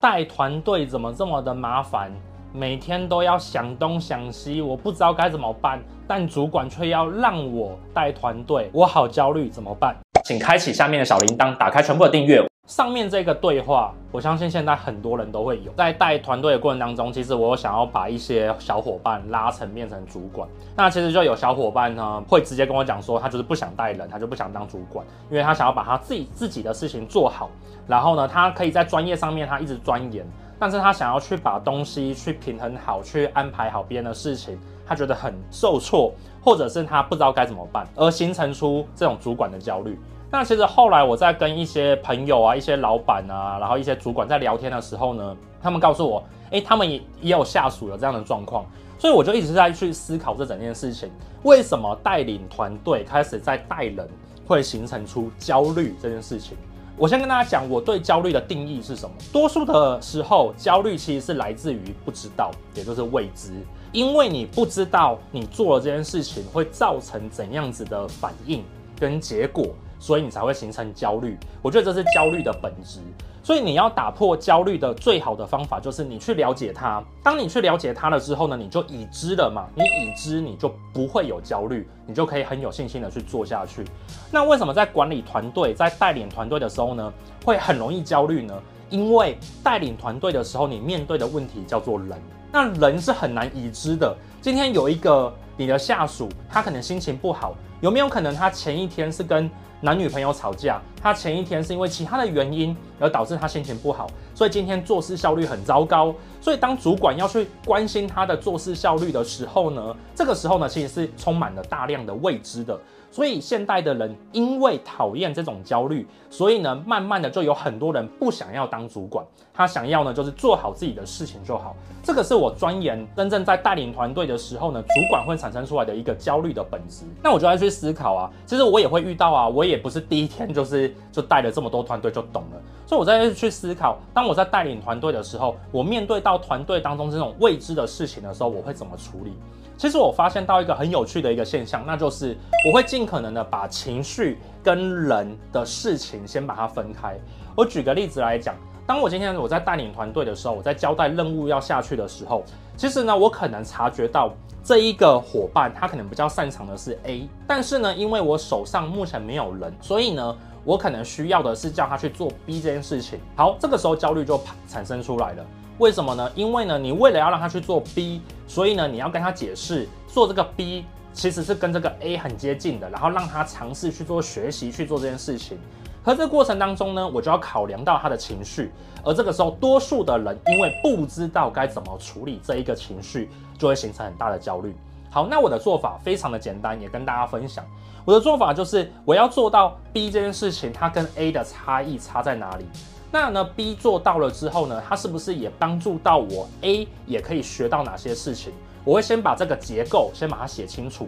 带团队怎么这么的麻烦？每天都要想东想西，我不知道该怎么办。但主管却要让我带团队，我好焦虑，怎么办？请开启下面的小铃铛，打开全部的订阅。上面这个对话，我相信现在很多人都会有。在带团队的过程当中，其实我想要把一些小伙伴拉成变成主管。那其实就有小伙伴呢，会直接跟我讲说，他就是不想带人，他就不想当主管，因为他想要把他自己自己的事情做好。然后呢，他可以在专业上面他一直钻研，但是他想要去把东西去平衡好，去安排好别人的事情，他觉得很受挫，或者是他不知道该怎么办，而形成出这种主管的焦虑。那其实后来我在跟一些朋友啊、一些老板啊，然后一些主管在聊天的时候呢，他们告诉我，诶，他们也也有下属有这样的状况，所以我就一直在去思考这整件事情，为什么带领团队开始在带人会形成出焦虑这件事情？我先跟大家讲，我对焦虑的定义是什么？多数的时候，焦虑其实是来自于不知道，也就是未知，因为你不知道你做了这件事情会造成怎样子的反应跟结果。所以你才会形成焦虑，我觉得这是焦虑的本质。所以你要打破焦虑的最好的方法，就是你去了解它。当你去了解它了之后呢，你就已知了嘛，你已知你就不会有焦虑，你就可以很有信心的去做下去。那为什么在管理团队、在带领团队的时候呢，会很容易焦虑呢？因为带领团队的时候，你面对的问题叫做人，那人是很难已知的。今天有一个你的下属，他可能心情不好，有没有可能他前一天是跟男女朋友吵架，他前一天是因为其他的原因而导致他心情不好，所以今天做事效率很糟糕。所以当主管要去关心他的做事效率的时候呢，这个时候呢，其实是充满了大量的未知的。所以现代的人因为讨厌这种焦虑，所以呢，慢慢的就有很多人不想要当主管，他想要呢就是做好自己的事情就好。这个是我钻研真正在带领团队的时候呢，主管会产生出来的一个焦虑的本质。那我就要去思考啊，其实我也会遇到啊，我也不是第一天就是就带了这么多团队就懂了。所以我在去思考，当我在带领团队的时候，我面对到团队当中这种未知的事情的时候，我会怎么处理？其实我发现到一个很有趣的一个现象，那就是我会尽可能的把情绪跟人的事情先把它分开。我举个例子来讲，当我今天我在带领团队的时候，我在交代任务要下去的时候，其实呢，我可能察觉到这一个伙伴他可能比较擅长的是 A，但是呢，因为我手上目前没有人，所以呢，我可能需要的是叫他去做 B 这件事情。好，这个时候焦虑就产生出来了。为什么呢？因为呢，你为了要让他去做 B，所以呢，你要跟他解释，做这个 B 其实是跟这个 A 很接近的，然后让他尝试去做学习去做这件事情。可这过程当中呢，我就要考量到他的情绪，而这个时候，多数的人因为不知道该怎么处理这一个情绪，就会形成很大的焦虑。好，那我的做法非常的简单，也跟大家分享。我的做法就是，我要做到 B 这件事情，它跟 A 的差异差在哪里？那呢，B 做到了之后呢，它是不是也帮助到我 A 也可以学到哪些事情？我会先把这个结构先把它写清楚，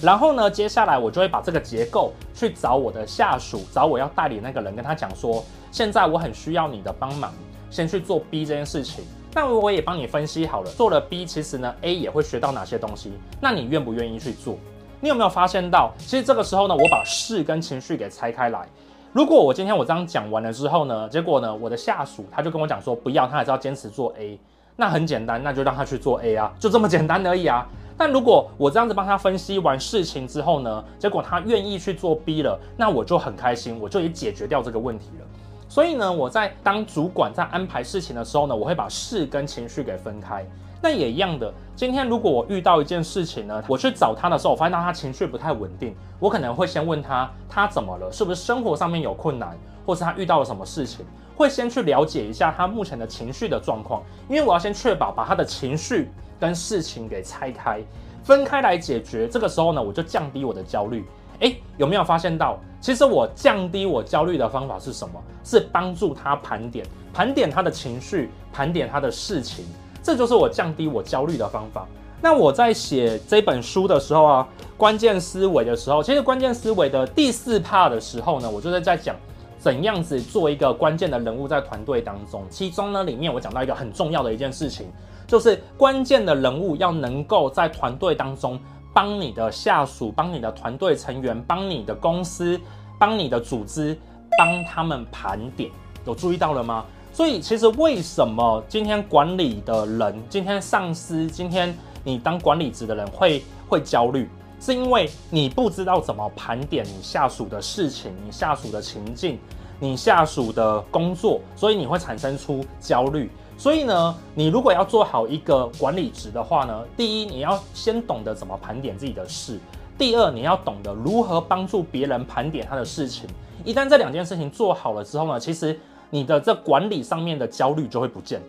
然后呢，接下来我就会把这个结构去找我的下属，找我要代理那个人，跟他讲说，现在我很需要你的帮忙，先去做 B 这件事情。那我也帮你分析好了，做了 B，其实呢，A 也会学到哪些东西？那你愿不愿意去做？你有没有发现到，其实这个时候呢，我把事跟情绪给拆开来。如果我今天我这样讲完了之后呢，结果呢，我的下属他就跟我讲说不要，他还是要坚持做 A，那很简单，那就让他去做 A 啊，就这么简单而已啊。但如果我这样子帮他分析完事情之后呢，结果他愿意去做 B 了，那我就很开心，我就也解决掉这个问题了。所以呢，我在当主管在安排事情的时候呢，我会把事跟情绪给分开。那也一样的，今天如果我遇到一件事情呢，我去找他的时候，我发现到他情绪不太稳定，我可能会先问他，他怎么了？是不是生活上面有困难，或是他遇到了什么事情？会先去了解一下他目前的情绪的状况，因为我要先确保把他的情绪跟事情给拆开，分开来解决。这个时候呢，我就降低我的焦虑。诶，有没有发现到，其实我降低我焦虑的方法是什么？是帮助他盘点，盘点他的情绪，盘点他的事情。这就是我降低我焦虑的方法。那我在写这本书的时候啊，关键思维的时候，其实关键思维的第四 part 的时候呢，我就是在讲怎样子做一个关键的人物在团队当中。其中呢，里面我讲到一个很重要的一件事情，就是关键的人物要能够在团队当中帮你的下属、帮你的团队成员、帮你的公司、帮你的组织、帮他们盘点。有注意到了吗？所以其实为什么今天管理的人，今天上司，今天你当管理职的人会会焦虑，是因为你不知道怎么盘点你下属的事情，你下属的情境，你下属的工作，所以你会产生出焦虑。所以呢，你如果要做好一个管理职的话呢，第一，你要先懂得怎么盘点自己的事。第二，你要懂得如何帮助别人盘点他的事情。一旦这两件事情做好了之后呢，其实你的这管理上面的焦虑就会不见。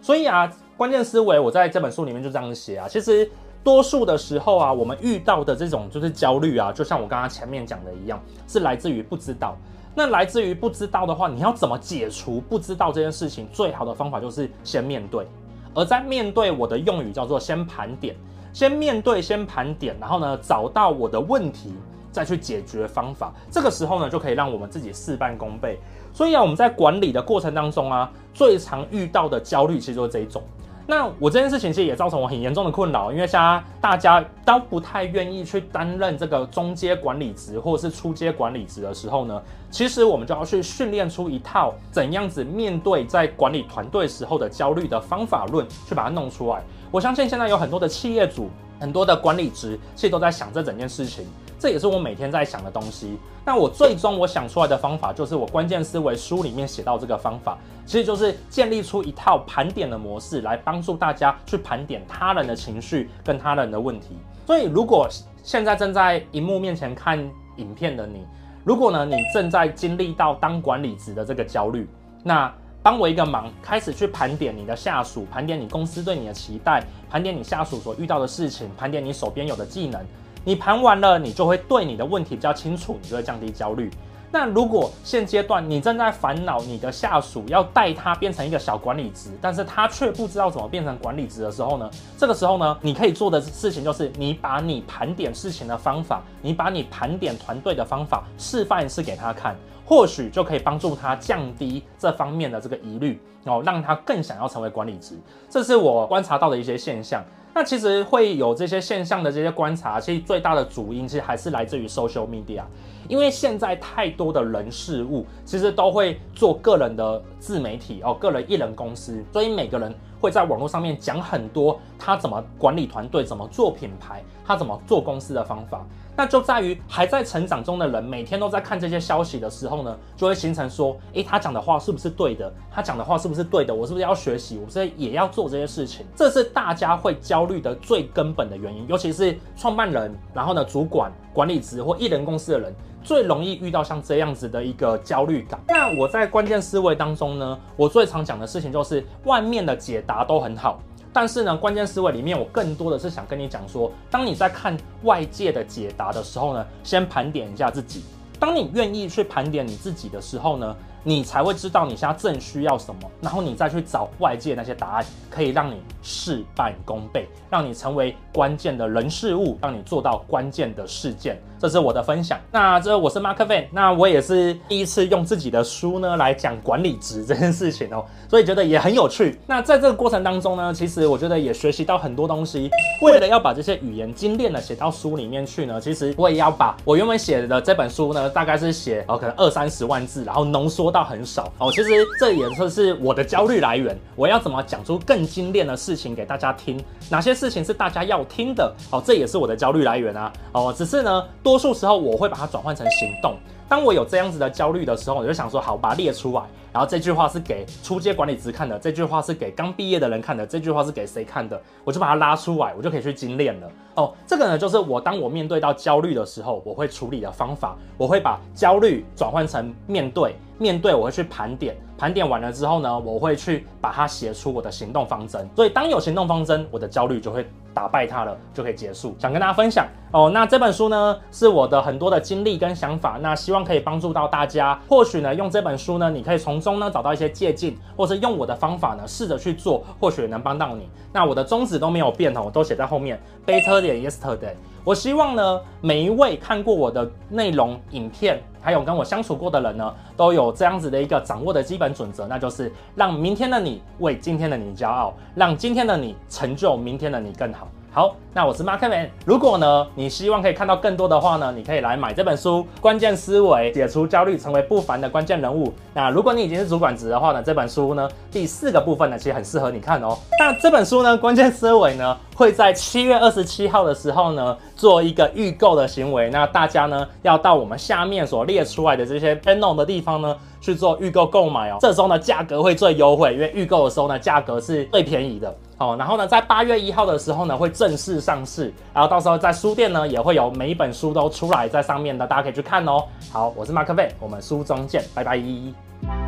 所以啊，关键思维我在这本书里面就这样写啊。其实多数的时候啊，我们遇到的这种就是焦虑啊，就像我刚刚前面讲的一样，是来自于不知道。那来自于不知道的话，你要怎么解除不知道这件事情？最好的方法就是先面对。而在面对，我的用语叫做先盘点。先面对，先盘点，然后呢，找到我的问题，再去解决方法。这个时候呢，就可以让我们自己事半功倍。所以啊，我们在管理的过程当中啊，最常遇到的焦虑其实就是这一种。那我这件事情其实也造成我很严重的困扰，因为现在大家都不太愿意去担任这个中阶管理职或者是初阶管理职的时候呢，其实我们就要去训练出一套怎样子面对在管理团队时候的焦虑的方法论，去把它弄出来。我相信现在有很多的企业主，很多的管理职，其实都在想这整件事情。这也是我每天在想的东西。那我最终我想出来的方法，就是我关键思维书里面写到这个方法，其实就是建立出一套盘点的模式，来帮助大家去盘点他人的情绪跟他人的问题。所以，如果现在正在荧幕面前看影片的你，如果呢你正在经历到当管理职的这个焦虑，那帮我一个忙，开始去盘点你的下属，盘点你公司对你的期待，盘点你下属所遇到的事情，盘点你手边有的技能。你盘完了，你就会对你的问题比较清楚，你就会降低焦虑。那如果现阶段你正在烦恼你的下属要带他变成一个小管理职，但是他却不知道怎么变成管理职的时候呢？这个时候呢，你可以做的事情就是你把你盘点事情的方法，你把你盘点团队的方法示范一次给他看，或许就可以帮助他降低这方面的这个疑虑哦，让他更想要成为管理职。这是我观察到的一些现象。那其实会有这些现象的这些观察，其实最大的主因其实还是来自于 social media，因为现在太多的人事物其实都会做个人的自媒体哦，个人艺人公司，所以每个人会在网络上面讲很多他怎么管理团队、怎么做品牌、他怎么做公司的方法。那就在于还在成长中的人，每天都在看这些消息的时候呢，就会形成说，诶，他讲的话是不是对的？他讲的话是不是对的？我是不是要学习？我是不是也要做这些事情？这是大家会焦虑的最根本的原因，尤其是创办人，然后呢，主管、管理职或艺人公司的人，最容易遇到像这样子的一个焦虑感。那我在关键思维当中呢，我最常讲的事情就是，外面的解答都很好。但是呢，关键思维里面，我更多的是想跟你讲说，当你在看外界的解答的时候呢，先盘点一下自己。当你愿意去盘点你自己的时候呢，你才会知道你现在正需要什么，然后你再去找外界那些答案，可以让你事半功倍，让你成为关键的人事物，让你做到关键的事件。这是我的分享。那这我是 Mark Van，那我也是第一次用自己的书呢来讲管理职这件事情哦，所以觉得也很有趣。那在这个过程当中呢，其实我觉得也学习到很多东西。为了要把这些语言精炼的写到书里面去呢，其实我也要把我原本写的这本书呢，大概是写哦可能二三十万字，然后浓缩。到很少哦，其实这也算是我的焦虑来源。我要怎么讲出更精炼的事情给大家听？哪些事情是大家要听的？哦，这也是我的焦虑来源啊。哦，只是呢，多数时候我会把它转换成行动。当我有这样子的焦虑的时候，我就想说，好，把它列出来。然后这句话是给初阶管理职看的，这句话是给刚毕业的人看的，这句话是给谁看的？我就把它拉出来，我就可以去精炼了。哦，这个呢，就是我当我面对到焦虑的时候，我会处理的方法。我会把焦虑转换成面对。面对我会去盘点，盘点完了之后呢，我会去把它写出我的行动方针。所以当有行动方针，我的焦虑就会打败它了，就可以结束。想跟大家分享哦，那这本书呢是我的很多的经历跟想法，那希望可以帮助到大家。或许呢用这本书呢，你可以从中呢找到一些借鉴，或者用我的方法呢试着去做，或许能帮到你。那我的宗旨都没有变哦，我都写在后面，Better than yesterday。我希望呢每一位看过我的内容影片。还有跟我相处过的人呢，都有这样子的一个掌握的基本准则，那就是让明天的你为今天的你骄傲，让今天的你成就明天的你更好。好，那我是马克 man。如果呢，你希望可以看到更多的话呢，你可以来买这本书《关键思维：解除焦虑，成为不凡的关键人物》。那如果你已经是主管职的话呢，这本书呢，第四个部分呢，其实很适合你看哦。那这本书呢，《关键思维》呢，会在七月二十七号的时候呢，做一个预购的行为。那大家呢，要到我们下面所列出来的这些 panel 的地方呢，去做预购购买哦。这时候呢，价格会最优惠，因为预购的时候呢，价格是最便宜的。哦，然后呢，在八月一号的时候呢，会正式上市，然后到时候在书店呢，也会有每一本书都出来在上面的，大家可以去看哦。好，我是马克贝，我们书中见，拜拜。